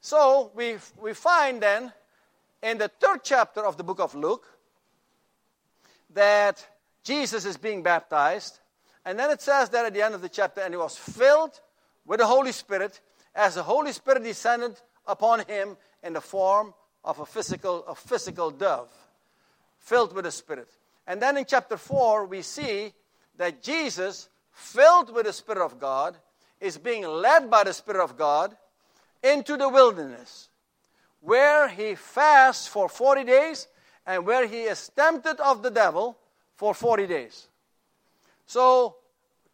So we, we find then in the third chapter of the book of Luke that Jesus is being baptized. And then it says that at the end of the chapter, and he was filled with the Holy Spirit as the Holy Spirit descended upon him in the form of a physical, a physical dove, filled with the Spirit. And then in chapter 4, we see that Jesus, filled with the Spirit of God, is being led by the Spirit of God into the wilderness, where he fasts for 40 days and where he is tempted of the devil for 40 days. So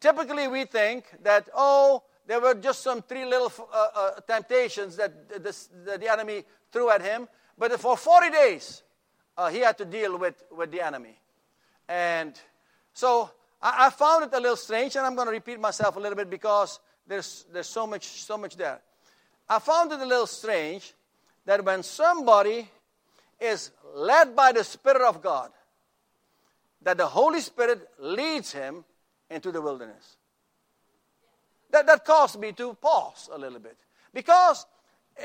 typically we think that, oh, there were just some three little uh, uh, temptations that the, that the enemy threw at him, but for 40 days uh, he had to deal with, with the enemy. And so I, I found it a little strange, and I'm going to repeat myself a little bit because there's, there's so, much, so much there. I found it a little strange that when somebody is led by the Spirit of God, that the Holy Spirit leads him into the wilderness. That, that caused me to pause a little bit. Because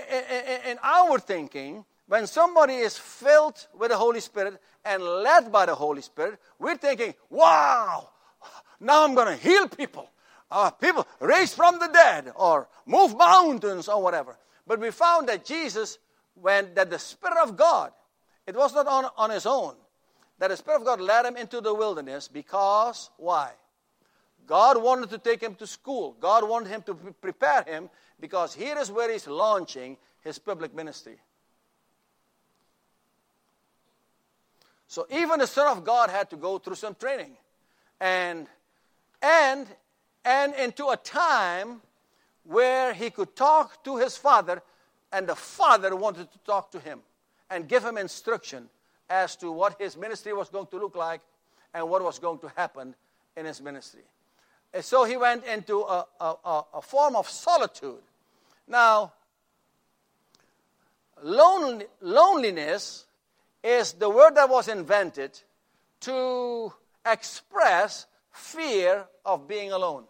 in, in our thinking, when somebody is filled with the Holy Spirit and led by the Holy Spirit, we're thinking, wow, now I'm going to heal people. Uh, people raised from the dead or move mountains or whatever. But we found that Jesus, when that the Spirit of God, it was not on, on his own, that the Spirit of God led him into the wilderness because, why? God wanted to take him to school. God wanted him to prepare him because here is where he's launching his public ministry. So even the Son of God had to go through some training. And and and into a time where he could talk to his father, and the father wanted to talk to him and give him instruction as to what his ministry was going to look like and what was going to happen in his ministry. And so he went into a, a, a form of solitude. Now, lonely, loneliness is the word that was invented to express fear of being alone.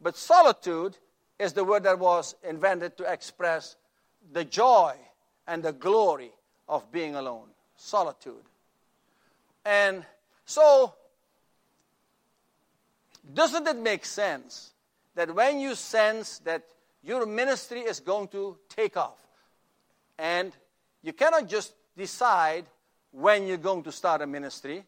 But solitude is the word that was invented to express the joy and the glory of being alone. Solitude. And so, doesn't it make sense that when you sense that your ministry is going to take off, and you cannot just decide when you're going to start a ministry,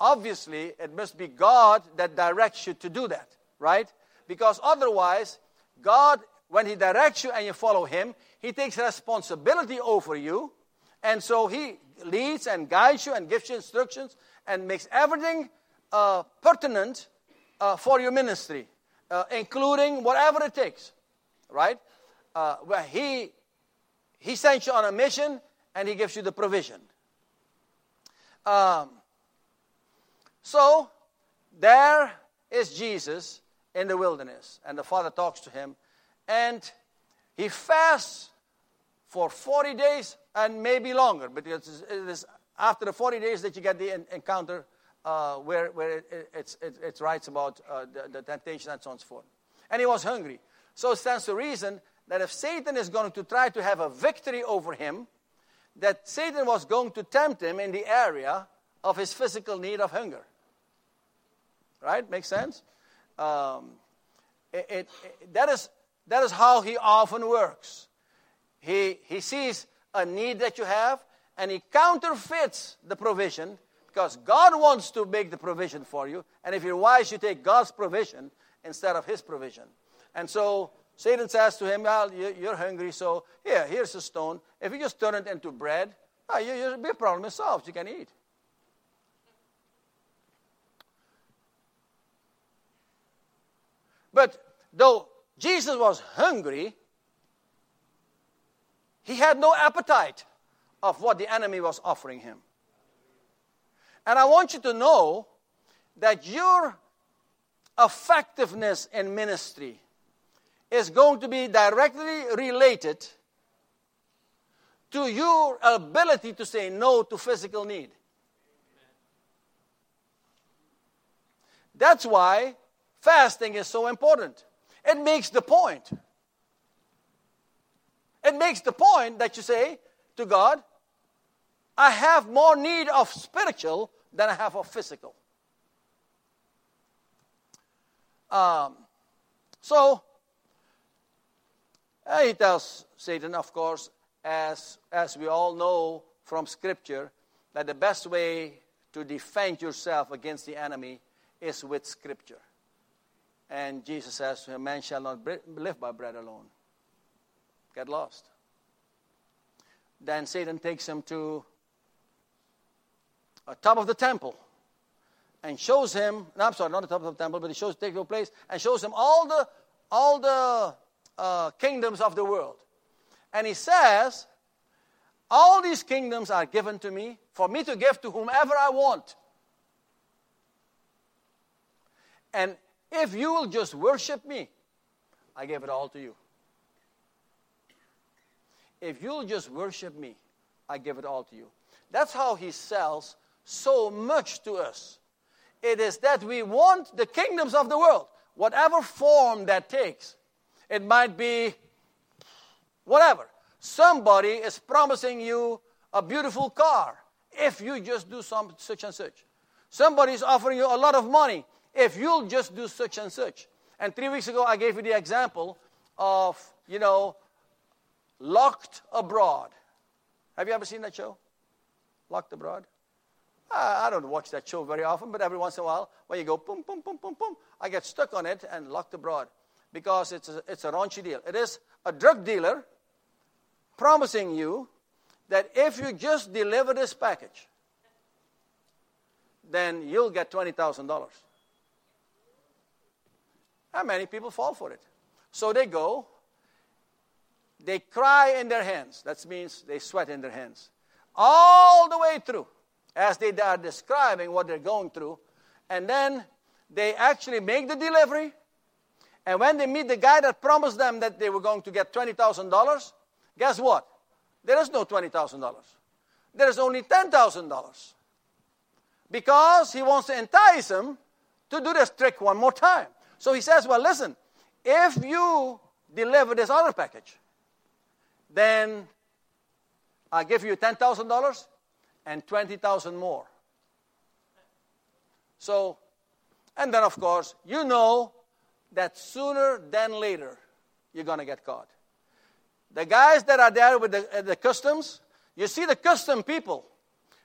obviously it must be God that directs you to do that, right? Because otherwise, God, when He directs you and you follow Him, He takes responsibility over you. And so He leads and guides you and gives you instructions and makes everything uh, pertinent uh, for your ministry, uh, including whatever it takes, right? Uh, where he, he sends you on a mission and He gives you the provision. Um, so, there is Jesus in the wilderness. And the Father talks to him. And he fasts for 40 days and maybe longer. Because it is after the 40 days that you get the encounter uh, where, where it, it, it, it, writes about uh, the, the, temptation and so on and so forth. And he was hungry. So it stands to reason that if Satan is going to try to have a victory over him, that Satan was going to tempt him in the area of his physical need of hunger. Right? Makes sense? Um, it, it, that, is, that is how he often works. He, he sees a need that you have and he counterfeits the provision because God wants to make the provision for you. And if you're wise, you take God's provision instead of his provision. And so Satan says to him, Well, you're hungry, so here, here's a stone. If you just turn it into bread, well, your problem is solved. You can eat. But though Jesus was hungry, he had no appetite of what the enemy was offering him. And I want you to know that your effectiveness in ministry is going to be directly related to your ability to say no to physical need. That's why fasting is so important. It makes the point. It makes the point that you say to God, I have more need of spiritual than I have of physical. Um, so, he tells Satan, of course, as, as we all know from Scripture, that the best way to defend yourself against the enemy is with Scripture. And Jesus says, A man shall not live by bread alone. Get lost. Then Satan takes him to a top of the temple and shows him, no, I'm sorry, not the top of the temple, but he shows, takes a place and shows him all the, all the uh, kingdoms of the world. And he says, All these kingdoms are given to me for me to give to whomever I want. And if you will just worship me, I give it all to you. If you'll just worship me, I give it all to you. That's how he sells so much to us. It is that we want the kingdoms of the world, whatever form that takes. It might be whatever. Somebody is promising you a beautiful car if you just do some such and such. Somebody is offering you a lot of money if you'll just do such and such. And three weeks ago, I gave you the example of, you know, Locked Abroad. Have you ever seen that show? Locked Abroad? I don't watch that show very often, but every once in a while, when you go boom, boom, boom, boom, boom, I get stuck on it and locked abroad because it's a, it's a raunchy deal. It is a drug dealer promising you that if you just deliver this package, then you'll get $20,000. How many people fall for it? So they go, they cry in their hands. That means they sweat in their hands. All the way through, as they are describing what they're going through. And then they actually make the delivery and when they meet the guy that promised them that they were going to get $20,000, guess what? There is no $20,000. There is only $10,000. Because he wants to entice him to do this trick one more time. So he says, Well, listen, if you deliver this other package, then I'll give you $10,000 and 20000 more. So, and then of course, you know that sooner than later you're going to get caught. The guys that are there with the, the customs, you see the custom people,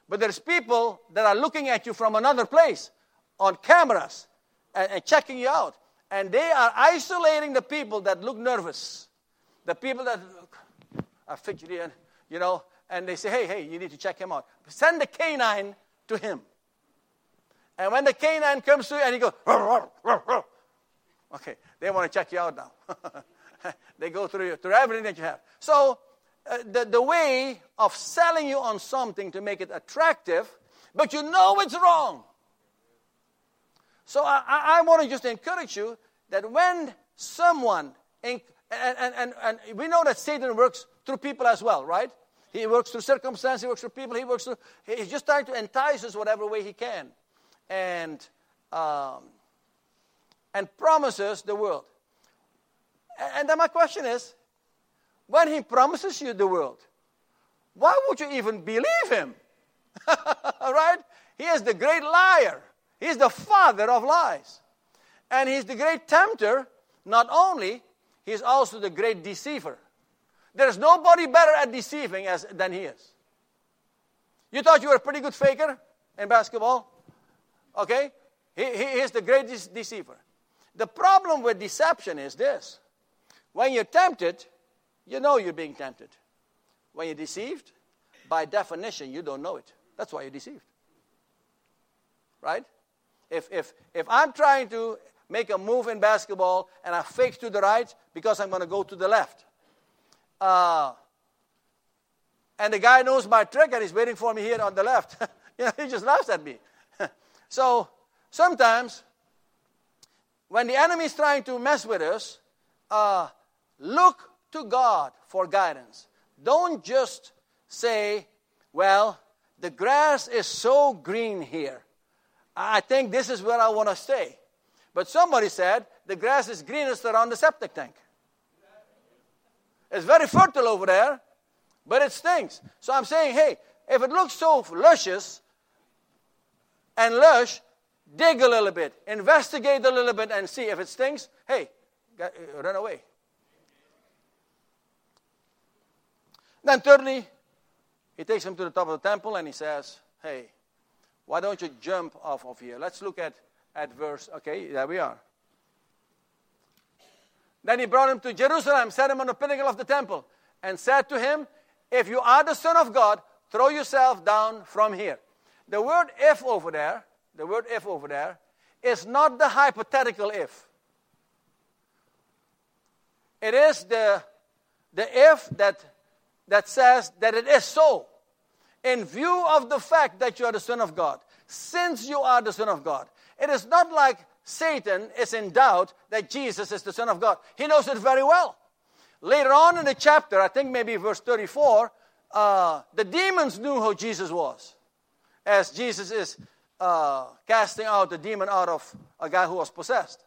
but there's people that are looking at you from another place on cameras and, and checking you out. And they are isolating the people that look nervous, the people that look are fidgety, and, you know, and they say, hey, hey, you need to check him out. Send the canine to him. And when the canine comes to you and he goes, Okay, they want to check you out now. they go through, you, through everything that you have. So, uh, the, the way of selling you on something to make it attractive, but you know it's wrong. So, I, I, want to just encourage you that when someone, and, and, and, and we know that Satan works through people as well, right? He works through circumstances, he works through people, he works through, he's just trying to entice us whatever way he can. And, um, and promises the world. And then my question is when he promises you the world, why would you even believe him? right? He is the great liar, he's the father of lies. And he's the great tempter. Not only, he's also the great deceiver. There's nobody better at deceiving as, than he is. You thought you were a pretty good faker in basketball? Okay? He, he is the great de- deceiver. The problem with deception is this when you're tempted, you know you're being tempted. When you're deceived, by definition, you don't know it. That's why you're deceived. Right? If, if, if I'm trying to make a move in basketball and I fake to the right because I'm going to go to the left, uh, and the guy knows my trick and he's waiting for me here on the left, you know, he just laughs at me. so sometimes when the enemy is trying to mess with us, uh, look to God for guidance. Don't just say, well, the grass is so green here. I think this is where I want to stay. But somebody said the grass is greenest around the septic tank. It's very fertile over there, but it stinks. So I'm saying, hey, if it looks so luscious and lush, dig a little bit, investigate a little bit, and see if it stinks. Hey, uh, run away. Then, thirdly, he takes him to the top of the temple and he says, Hey, why don't you jump off of here? Let's look at, at verse. Okay, there we are. Then he brought him to Jerusalem, set him on the pinnacle of the temple, and said to him, If you are the Son of God, throw yourself down from here. The word if over there, the word if over there, is not the hypothetical if. It is the, the if that, that says that it is so. In view of the fact that you are the Son of God, since you are the Son of God, it is not like Satan is in doubt that Jesus is the Son of God. He knows it very well. Later on in the chapter, I think maybe verse 34, uh, the demons knew who Jesus was. As Jesus is uh, casting out the demon out of a guy who was possessed.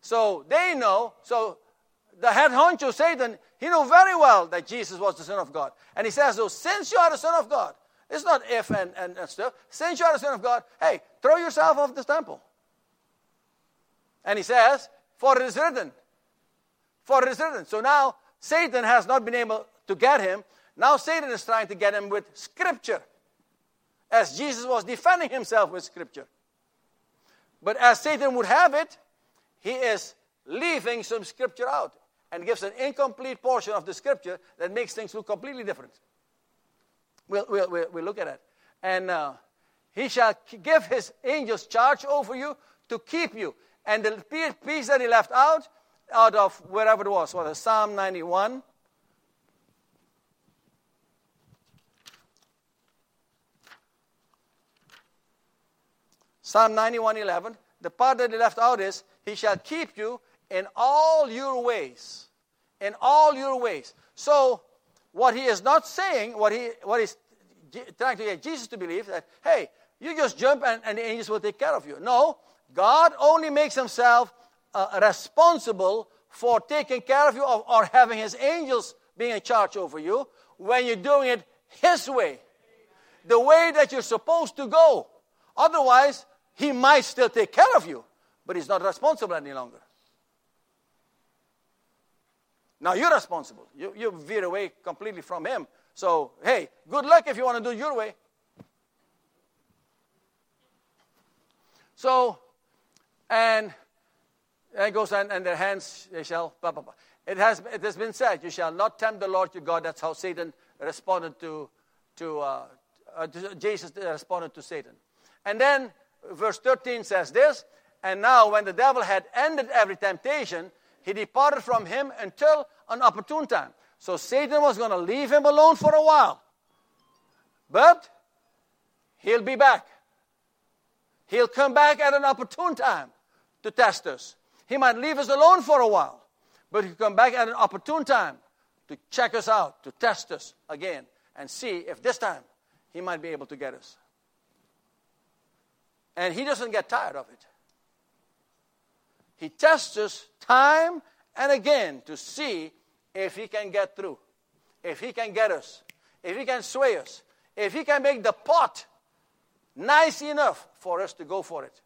So they know, so the head honcho, Satan, he knew very well that Jesus was the Son of God. And he says, so since you are the Son of God, it's not if and, and, and stuff. Since you are the Son of God, hey, throw yourself off this temple. And he says, for it is written. For it is written. So now Satan has not been able to get him. Now Satan is trying to get him with Scripture. As Jesus was defending himself with Scripture. But as Satan would have it, he is leaving some Scripture out and gives an incomplete portion of the Scripture that makes things look completely different. We'll, we'll, we'll, we'll look at it. And uh, he shall give his angels charge over you to keep you. And the piece that he left out, out of wherever it was, was Psalm 91. Psalm 91 11. The part that he left out is, He shall keep you in all your ways. In all your ways. So, what he is not saying, what, he, what he's trying to get Jesus to believe, that, hey, you just jump and, and the angels will take care of you. No, God only makes himself uh, responsible for taking care of you or, or having his angels being in charge over you when you're doing it his way. The way that you're supposed to go. Otherwise, he might still take care of you, but he's not responsible any longer. Now you're responsible. You, you veer away completely from him. So, hey, good luck if you want to do your way. So, and, and it goes on, and their hands they shall, blah, blah, blah. It has, it has been said, you shall not tempt the Lord your God. That's how Satan responded to, to, uh, uh, Jesus responded to Satan. And then verse 13 says this, and now when the devil had ended every temptation, he departed from him until an opportune time. So Satan was going to leave him alone for a while. But he'll be back. He'll come back at an opportune time to test us. He might leave us alone for a while, but he'll come back at an opportune time to check us out, to test us again, and see if this time he might be able to get us. And he doesn't get tired of it. He tests us time and again to see if he can get through, if he can get us, if he can sway us, if he can make the pot nice enough for us to go for it.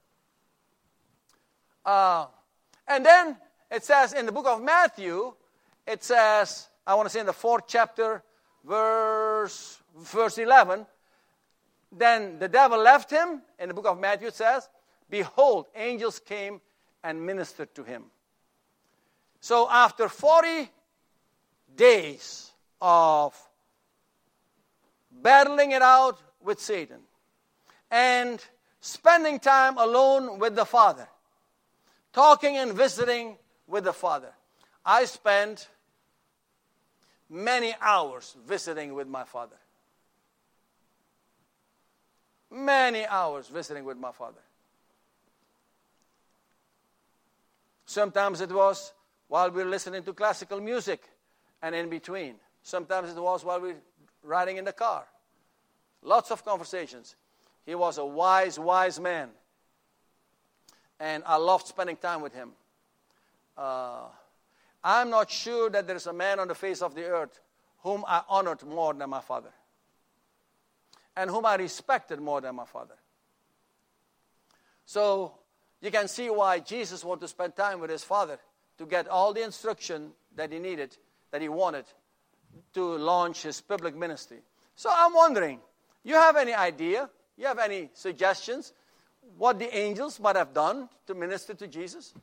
Uh, and then it says in the book of Matthew, it says, I want to say in the fourth chapter, verse, verse 11, then the devil left him. In the book of Matthew, it says, Behold, angels came and ministered to him. So after 40 days of battling it out with Satan and spending time alone with the Father, talking and visiting with the Father. I spent many hours visiting with my Father. Many hours visiting with my Father. Sometimes it was while we were listening to classical music and in between. Sometimes it was while we were riding in the car. Lots of conversations. He was a wise, wise man and I loved spending time with him. Uh, I'm not sure that there is a man on the face of the earth whom I honored more than my father and whom I respected more than my father. So you can see why Jesus wanted to spend time with his father to get all the instruction that he needed, that he wanted to launch his public ministry. So I'm wondering, you have any idea? You have any suggestions what the angels might have done to minister to Jesus?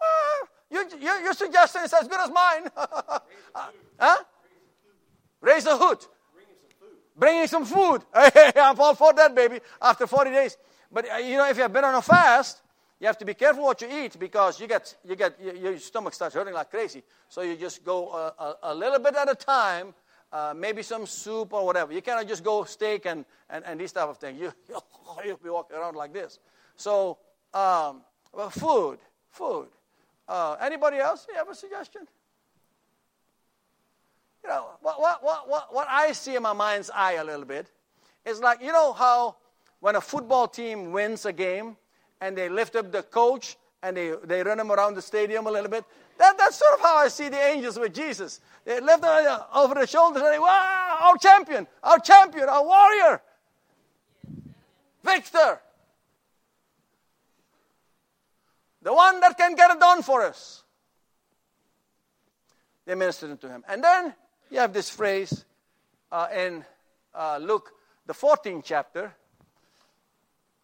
Uh, your, your, your, suggestion is as good as mine. huh? Raise a hood. Bringing some food. I'm all for that, baby, after 40 days. But, uh, you know, if you have been on a fast, you have to be careful what you eat because you get, you get, your stomach starts hurting like crazy. So you just go a, a, a little bit at a time, uh, maybe some soup or whatever. You cannot just go steak and, and, and these type of things. You, you'll be walking around like this. So, um, well, food, food. Uh, anybody else? You have a suggestion? You know, what, what, what, what, I see in my mind's eye a little bit is like, you know how when a football team wins a game, and they lift up the coach and they, they run him around the stadium a little bit. That, that's sort of how I see the angels with Jesus. They lift him over the shoulders and they, wow, our champion, our champion, our warrior, victor. The one that can get it done for us. They ministered to him. And then you have this phrase uh, in uh, Luke, the 14th chapter,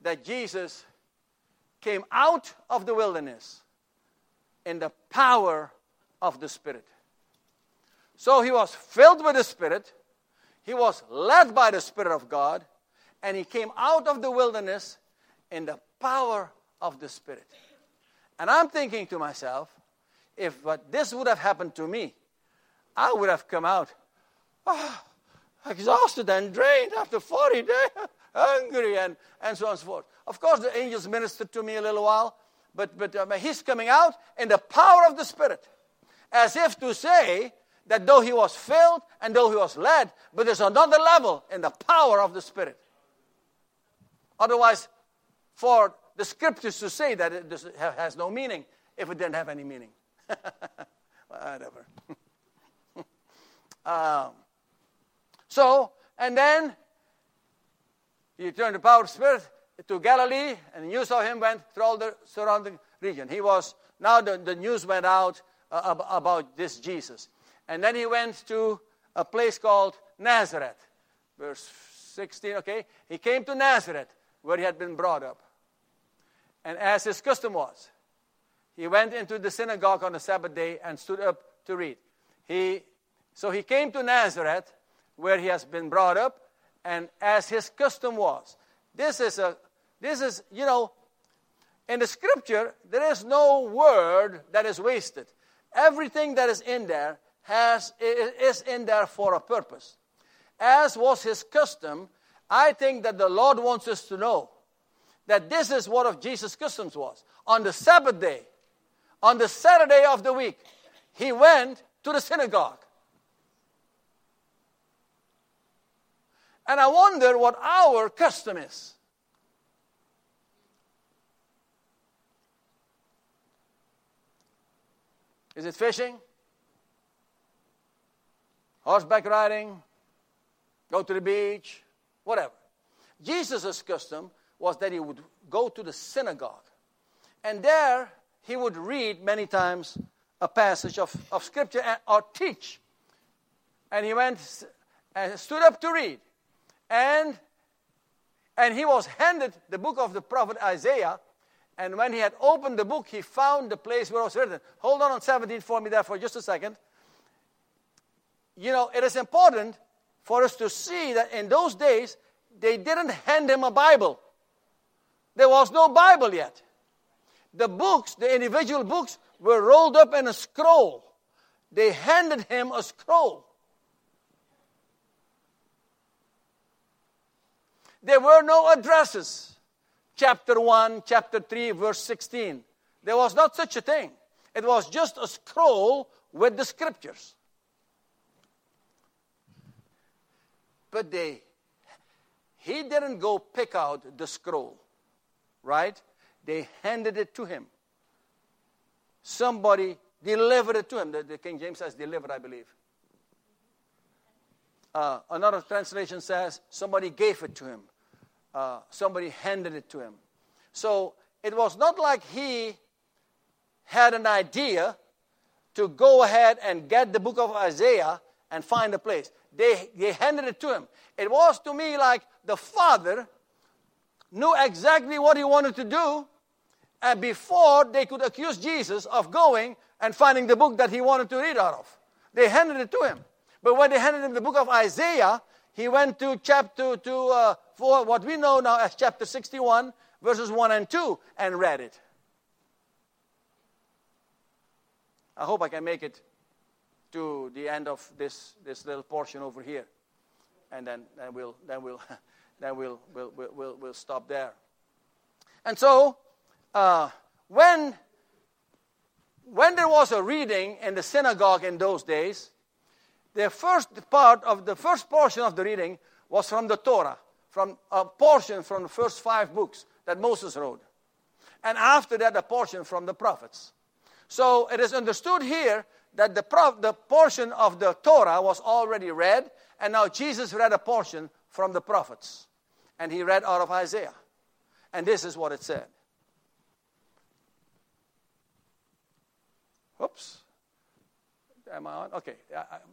that Jesus came out of the wilderness in the power of the Spirit. So he was filled with the Spirit, he was led by the Spirit of God, and he came out of the wilderness in the power of the Spirit. And I'm thinking to myself, if what this would have happened to me, I would have come out oh, exhausted and drained after 40 days hungry, and, and so on and so forth. Of course, the angels ministered to me a little while, but, but um, he's coming out in the power of the Spirit, as if to say that though he was filled and though he was led, but there's another level in the power of the Spirit. Otherwise, for the scriptures to say that it has no meaning if it didn't have any meaning. Whatever. um, so, and then he turned the power of Spirit to Galilee, and news of him went through all the surrounding region. He was, now the, the news went out uh, about this Jesus. And then he went to a place called Nazareth. Verse 16, okay? He came to Nazareth, where he had been brought up. And as his custom was, he went into the synagogue on the Sabbath day and stood up to read. He, so he came to Nazareth, where he has been brought up, and as his custom was. This is a, this is, you know, in the scripture, there is no word that is wasted. Everything that is in there has, is in there for a purpose. As was his custom, I think that the Lord wants us to know that this is what of Jesus' customs was. On the Sabbath day, on the Saturday of the week, he went to the synagogue. And I wonder what our custom is. Is it fishing? Horseback riding? Go to the beach? Whatever. Jesus' custom was that he would go to the synagogue. And there he would read many times a passage of, of scripture or teach. And he went and stood up to read. And, and he was handed the book of the prophet Isaiah. And when he had opened the book, he found the place where it was written. Hold on on 17 for me there for just a second. You know, it is important for us to see that in those days, they didn't hand him a Bible. There was no Bible yet. The books, the individual books, were rolled up in a scroll. They handed him a scroll. There were no addresses. Chapter 1, chapter 3, verse 16. There was not such a thing. It was just a scroll with the scriptures. But they, he didn't go pick out the scroll, right? They handed it to him. somebody delivered it to him. The, the King James says delivered, I believe. Uh, another translation says somebody gave it to him. Uh, somebody handed it to him. So it was not like he had an idea to go ahead and get the book of Isaiah and find a place. They, they handed it to him. It was to me like the father knew exactly what he wanted to do, and before they could accuse Jesus of going and finding the book that he wanted to read out of, they handed it to him. But when they handed him the book of Isaiah, he went to chapter to uh, for what we know now as chapter 61, verses 1 and 2, and read it. I hope I can make it to the end of this, this little portion over here. And then, then we'll then we'll then we'll we'll, we'll, we'll stop there. And so uh, when when there was a reading in the synagogue in those days, the first part of the first portion of the reading was from the Torah, from a portion from the first five books that Moses wrote. And after that, a portion from the prophets. So it is understood here that the, prof, the portion of the Torah was already read, and now Jesus read a portion from the prophets. And he read out of Isaiah. And this is what it said. Oops. Am I on? Okay.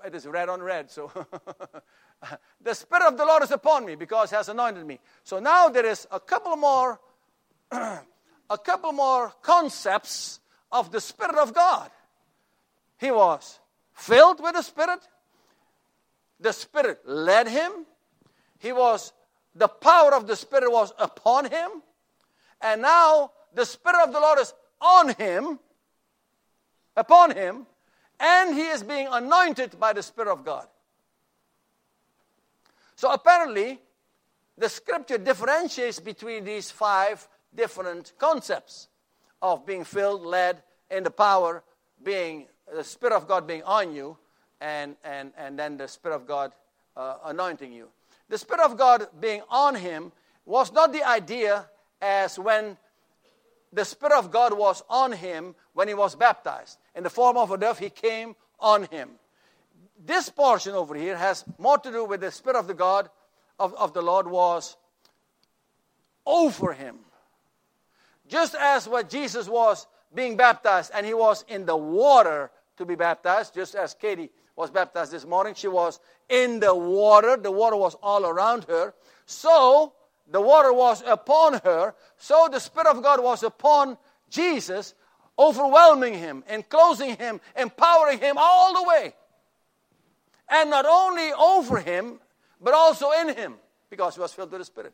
It is red on red. So the Spirit of the Lord is upon me because he has anointed me. So now there is a couple more, a couple more concepts of the Spirit of God. He was filled with the Spirit. The Spirit led him. He was, the power of the Spirit was upon him. And now the Spirit of the Lord is on him, upon him, and he is being anointed by the Spirit of God. So apparently, the scripture differentiates between these five different concepts of being filled, led, in the power, being the Spirit of God being on you, and, and, and then the Spirit of God uh, anointing you. The Spirit of God being on him was not the idea as when the Spirit of God was on him when he was baptized. In the form of a dove, he came on him. This portion over here has more to do with the Spirit of the God of, of the Lord was over him. Just as what Jesus was being baptized and he was in the water to be baptized, just as Katie was baptized this morning, she was in the water. The water was all around her. So the water was upon her. So the Spirit of God was upon Jesus, overwhelming him, enclosing him, empowering him all the way. And not only over him, but also in him, because he was filled with the Spirit.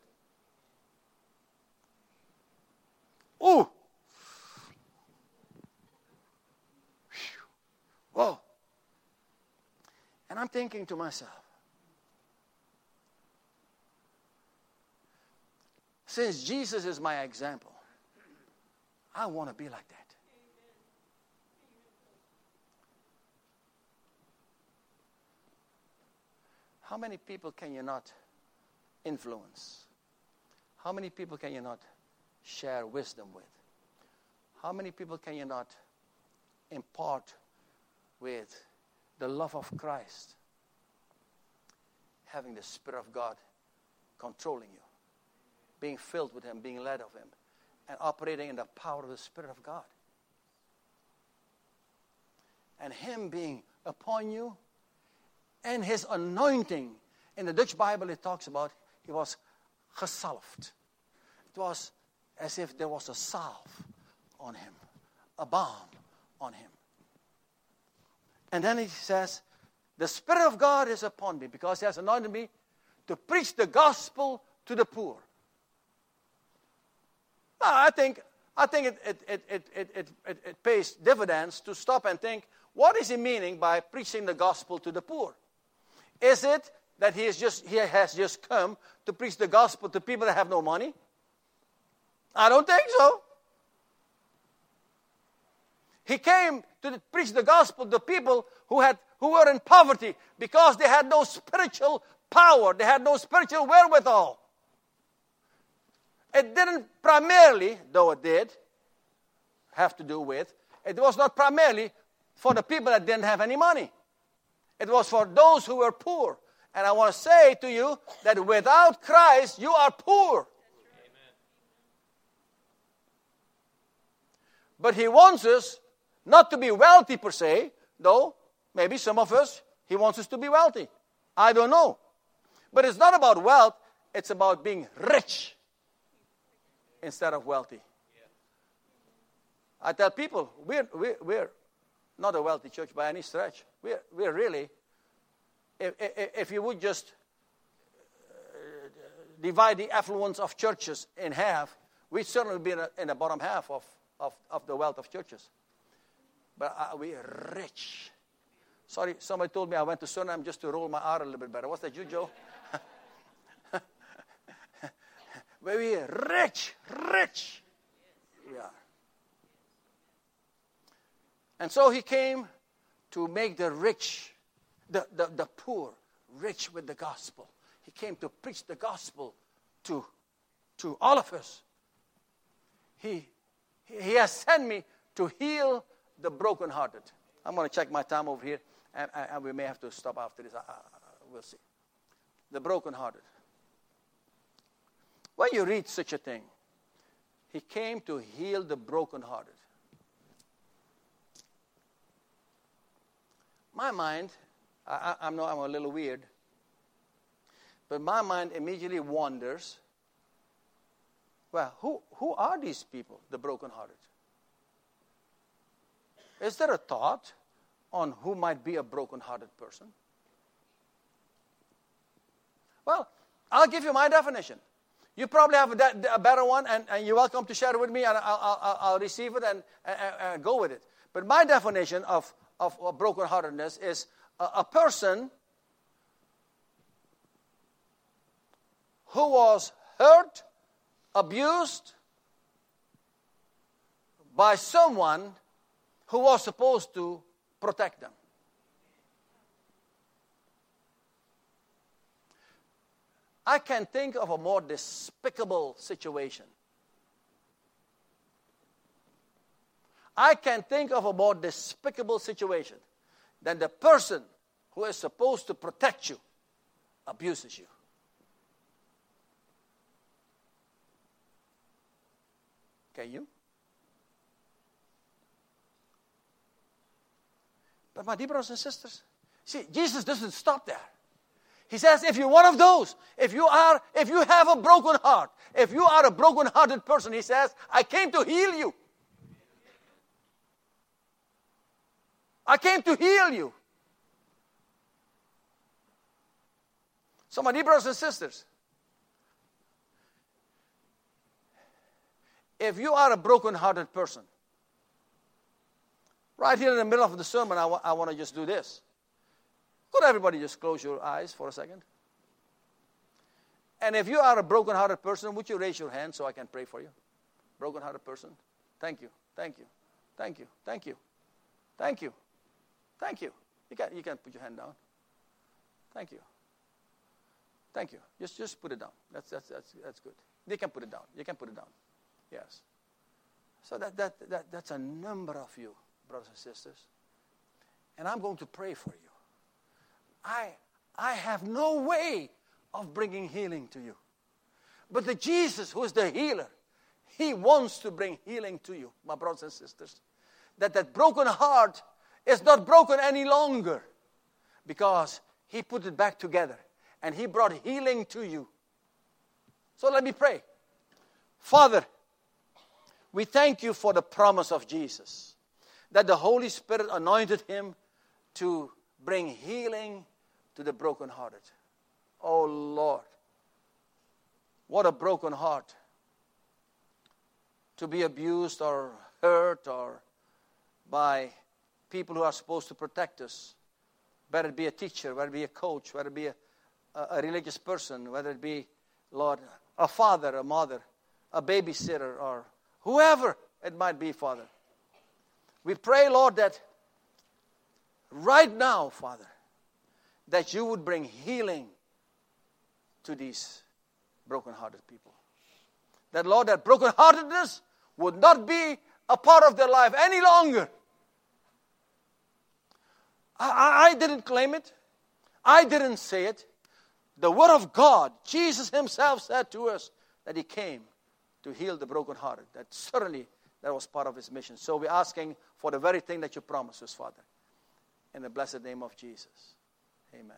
Ooh. Whoa. And I'm thinking to myself, since Jesus is my example, I want to be like that. How many people can you not influence? How many people can you not share wisdom with? How many people can you not impart with the love of Christ, having the Spirit of God controlling you, being filled with Him, being led of Him, and operating in the power of the Spirit of God. And Him being upon you, and His anointing. In the Dutch Bible, it talks about He was gezalfd. It was as if there was a salve on Him, a balm on Him. And then he says, The Spirit of God is upon me because he has anointed me to preach the gospel to the poor. I think, I think it, it, it, it, it, it, it pays dividends to stop and think what is he meaning by preaching the gospel to the poor? Is it that he, is just, he has just come to preach the gospel to people that have no money? I don't think so. He came to preach the gospel to people who, had, who were in poverty because they had no spiritual power, they had no spiritual wherewithal. It didn't primarily, though it did, have to do with it was not primarily for the people that didn't have any money. It was for those who were poor. And I want to say to you that without Christ, you are poor. But He wants us not to be wealthy per se, though maybe some of us, He wants us to be wealthy. I don't know. But it's not about wealth, it's about being rich instead of wealthy. I tell people, we're, we're, we're not a wealthy church by any stretch. We're, we're really, if, if, if you would just uh, divide the affluence of churches in half, we'd certainly be in, a, in the bottom half of, of, of the wealth of churches. But uh, we're rich. Sorry, somebody told me I went to Suriname just to roll my R a little bit better. Was that you, Joe? We're rich, rich. Are. And so he came to make the rich, the, the, the poor, rich with the gospel. He came to preach the gospel to, to all of us. He, he has sent me to heal the brokenhearted. I'm going to check my time over here, and, and we may have to stop after this. I, I, we'll see. The brokenhearted. When you read such a thing, he came to heal the brokenhearted. My mind, I, I, I know I'm a little weird, but my mind immediately wanders well, who, who are these people, the brokenhearted? Is there a thought on who might be a brokenhearted person? Well, I'll give you my definition. You probably have a, a better one, and, and, you're welcome to share it with me, and I'll, I'll, I'll receive it and, and, and, go with it. But my definition of, of, brokenheartedness is a, a person who was hurt, abused by someone who was supposed to protect them. I can think of a more despicable situation. I can think of a more despicable situation than the person who is supposed to protect you abuses you. Can you? But my dear brothers and sisters, see, Jesus doesn't stop there. He says, if you're one of those, if you are, if you have a broken heart, if you are a broken-hearted person, he says, I came to heal you. I came to heal you. So, my dear brothers and sisters, if you are a broken-hearted person, right here in the middle of the sermon, I, wa- I want to just do this. Could everybody just close your eyes for a second? And if you are a broken-hearted person, would you raise your hand so I can pray for you? Broken-hearted person. Thank you. Thank you. Thank you. Thank you. Thank you. Thank you. You can, you can put your hand down. Thank you. Thank you. Just, just put it down. That's, that's, that's, that's good. You can put it down. You can put it down. Yes. So that, that, that, that's a number of you, brothers and sisters. And I'm going to pray for you. I, have no way of bringing healing to you. But the Jesus who is the healer, he wants to bring healing to you, my brothers and sisters. That that broken heart is not broken any longer because he put it back together and he brought healing to you. So let me pray. Father, we thank you for the promise of Jesus that the Holy Spirit anointed him to bring healing to the brokenhearted. Oh Lord, what a broken heart to be abused or hurt or by people who are supposed to protect us, whether it be a teacher, whether it be a coach, whether it be a, a, religious person, whether it be, Lord, a father, a mother, a babysitter, or whoever it might be, Father. We pray, Lord, that right now, Father, that you would bring healing to these broken-hearted people. That, Lord, that broken-heartedness would not be a part of their life any longer. I, I, didn't claim it. I didn't say it. The Word of God, Jesus Himself said to us that He came to heal the brokenhearted. That certainly that was part of His mission. So we're asking for the very thing that you promised us, Father. In the blessed name of Jesus. Amen.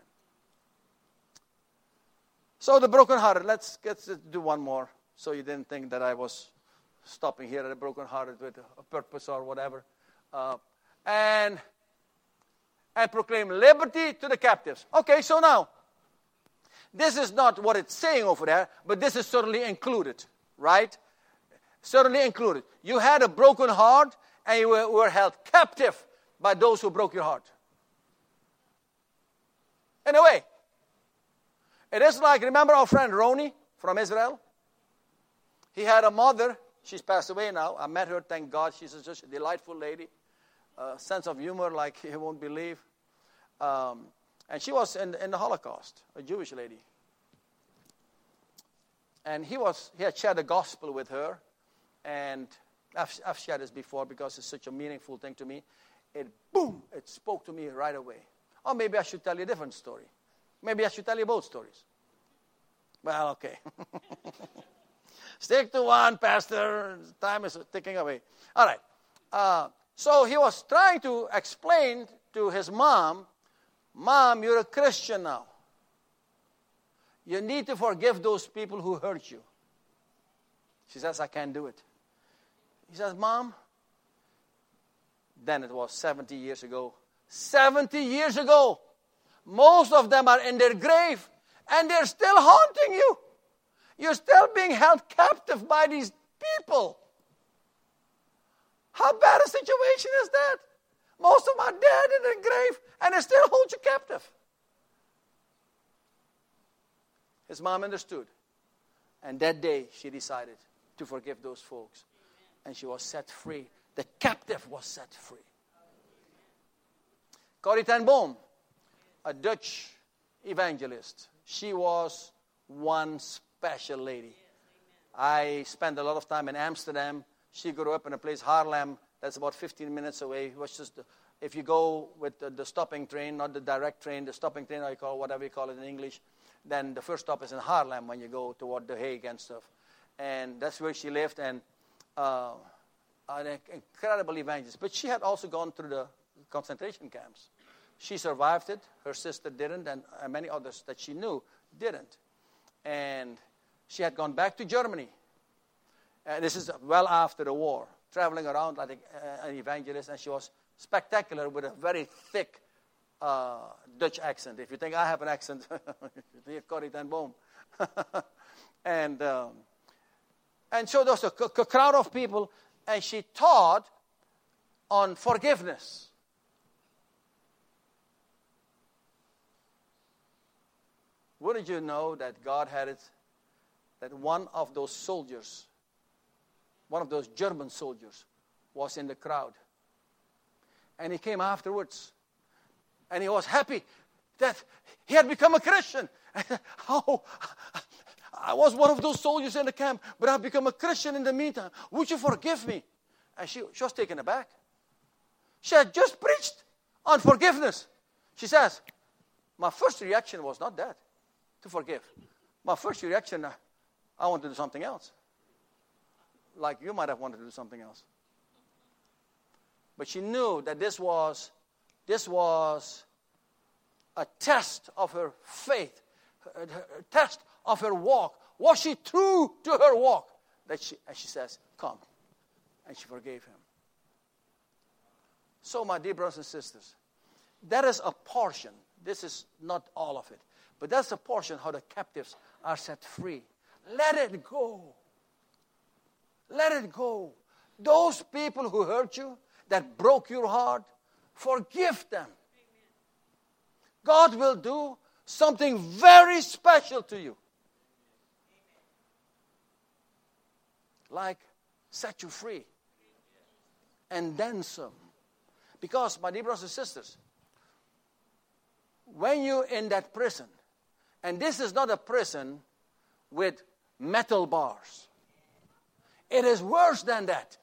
So the brokenhearted, let's get do one more. So you didn't think that I was stopping here at a broken brokenhearted with a purpose or whatever. Uh, and and proclaim liberty to the captives. Okay, so now this is not what it's saying over there, but this is certainly included, right? Certainly included. You had a broken heart and you were, were held captive by those who broke your heart. In a way, it is like, remember our friend Roni from Israel? He had a mother. She's passed away now. I met her, thank God. She's just a delightful lady. A sense of humor like you won't believe. Um, and she was in, in the Holocaust, a Jewish lady. And he, was, he had shared the gospel with her. And I've, I've shared this before because it's such a meaningful thing to me. It, boom, it spoke to me right away. Or maybe I should tell you a different story. Maybe I should tell you both stories. Well, okay. Stick to one, Pastor. Time is ticking away. All right. Uh, so he was trying to explain to his mom, Mom, you're a Christian now. You need to forgive those people who hurt you. She says, I can't do it. He says, Mom, then it was 70 years ago. 70 years ago. Most of them are in their grave and they're still haunting you. You're still being held captive by these people. How bad a situation is that? Most of them are dead in their grave and they still hold you captive. His mom understood. And that day she decided to forgive those folks. And she was set free. The captive was set free. Corrie ten Boom, a Dutch evangelist. She was one special lady. I spent a lot of time in Amsterdam. She grew up in a place, Haarlem, that's about 15 minutes away. It was just, if you go with the, the stopping train, not the direct train, the stopping train, I call whatever you call it in English, then the first stop is in Haarlem when you go toward The Hague and stuff. And that's where she lived, and uh, an incredible evangelist. But she had also gone through the concentration camps. She survived it. Her sister didn't, and many others that she knew didn't. And she had gone back to Germany. And this is well after the war, traveling around like uh, an evangelist, and she was spectacular with a very thick uh, Dutch accent. If you think I have an accent, you Corrie ten Boom. and, um, and so there was a crowd of people, and she taught on forgiveness. Wouldn't you know that God had it? That one of those soldiers, one of those German soldiers, was in the crowd. And he came afterwards. And he was happy that he had become a Christian. oh, I was one of those soldiers in the camp, but I've become a Christian in the meantime. Would you forgive me? And she, she was taken aback. She had just preached on forgiveness. She says, My first reaction was not that to forgive. My first reaction, uh, I want to do something else. Like you might have wanted to do something else. But she knew that this was, this was a test of her faith, a, test of her walk. Was she true to her walk? That she, and she says, Come. And she forgave him. So, my dear brothers and sisters, that is a portion. This is not all of it. But that's a portion how the captives are set free. Let it go. Let it go. Those people who hurt you, that broke your heart, forgive them. God will do something very special to you. Like set you free. And then some. Because, my dear brothers and sisters, when you're in that prison, and this is not a prison with metal bars. It is worse than that.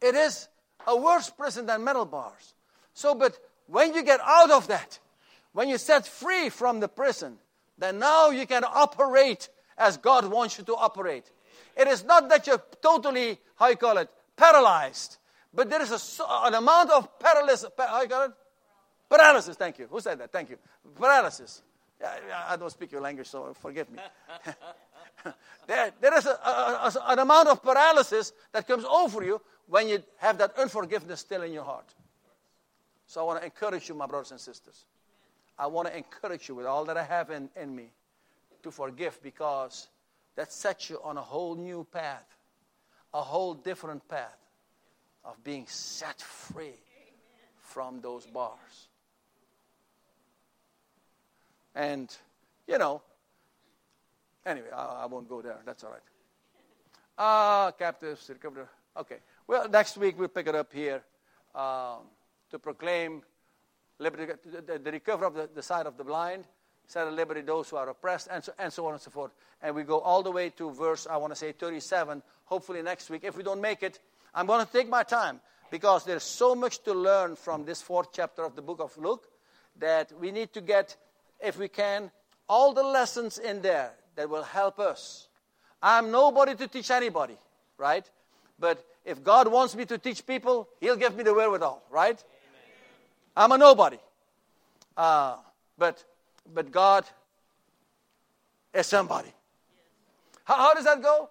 It is a worse prison than metal bars. So, but when you get out of that, when you set free from the prison, then now you can operate as God wants you to operate. It is not that you're totally, how you call it, paralyzed, but there is a, an amount of paralysis, how you call it? Paralysis, thank you. Who said that? Thank you. Paralysis. I don't speak your language, so forgive me. there, there is a, a, a, an amount of paralysis that comes over you when you have that unforgiveness still in your heart. So I want to encourage you, my brothers and sisters. I want to encourage you with all that I have in, in me to forgive because that sets you on a whole new path, a whole different path of being set free from those bars. And, you know, anyway, I, I won't go there. That's all right. Ah, uh, captives, recover. Okay. Well, next week we'll pick it up here um, to proclaim liberty, the, the recovery of the, the sight of the blind, set at liberty those who are oppressed, and so, and so on and so forth. And we go all the way to verse, I want to say 37, hopefully next week. If we don't make it, I'm going to take my time because there's so much to learn from this fourth chapter of the book of Luke that we need to get, if we can, all the lessons in there that will help us. I'm nobody to teach anybody, right? But if God wants me to teach people, He'll give me the wherewithal, right? Amen. I'm a nobody. Uh, but, but God is somebody. How, how does that go?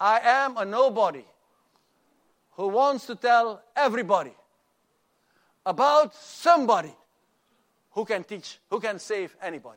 I am a nobody who wants to tell everybody about somebody who can teach, who can save anybody.